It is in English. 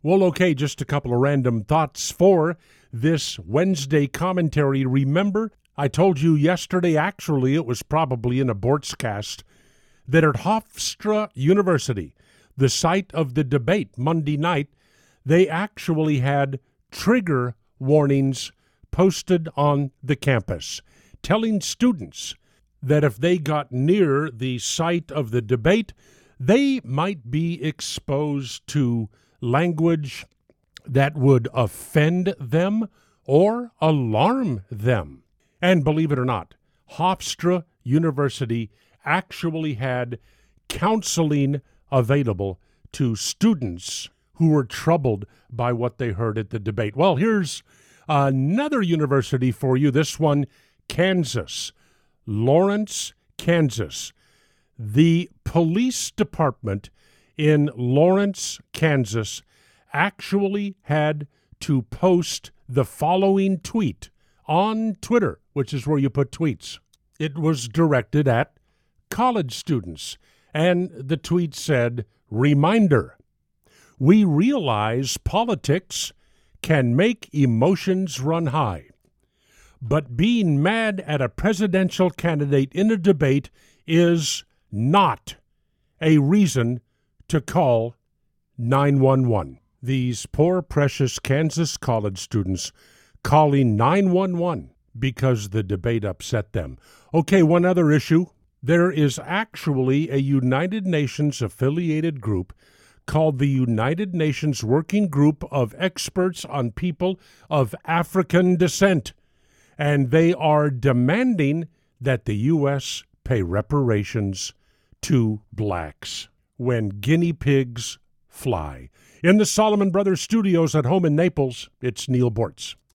Well, okay, just a couple of random thoughts for this Wednesday commentary. Remember, I told you yesterday, actually, it was probably in a Boortzcast, that at Hofstra University, the site of the debate Monday night, they actually had trigger warnings posted on the campus telling students that if they got near the site of the debate, they might be exposed to language that would offend them or alarm them. And believe it or not, Hofstra University actually had counseling available to students who were troubled by what they heard at the debate. Well, here's another university for you. This one, Kansas, Lawrence, Kansas. The police department in Lawrence, Kansas, actually had to post the following tweet on Twitter, which is where you put tweets. It was directed at college students, and the tweet said, Reminder we realize politics can make emotions run high. But being mad at a presidential candidate in a debate is not a reason to call 911. These poor, precious Kansas college students calling 911 because the debate upset them. Okay, one other issue. There is actually a United Nations affiliated group called the United Nations Working Group of Experts on People of African Descent, and they are demanding that the U.S. pay reparations to blacks when guinea pigs fly. In the Solomon Brothers studios at home in Naples, it's Neal Boortz.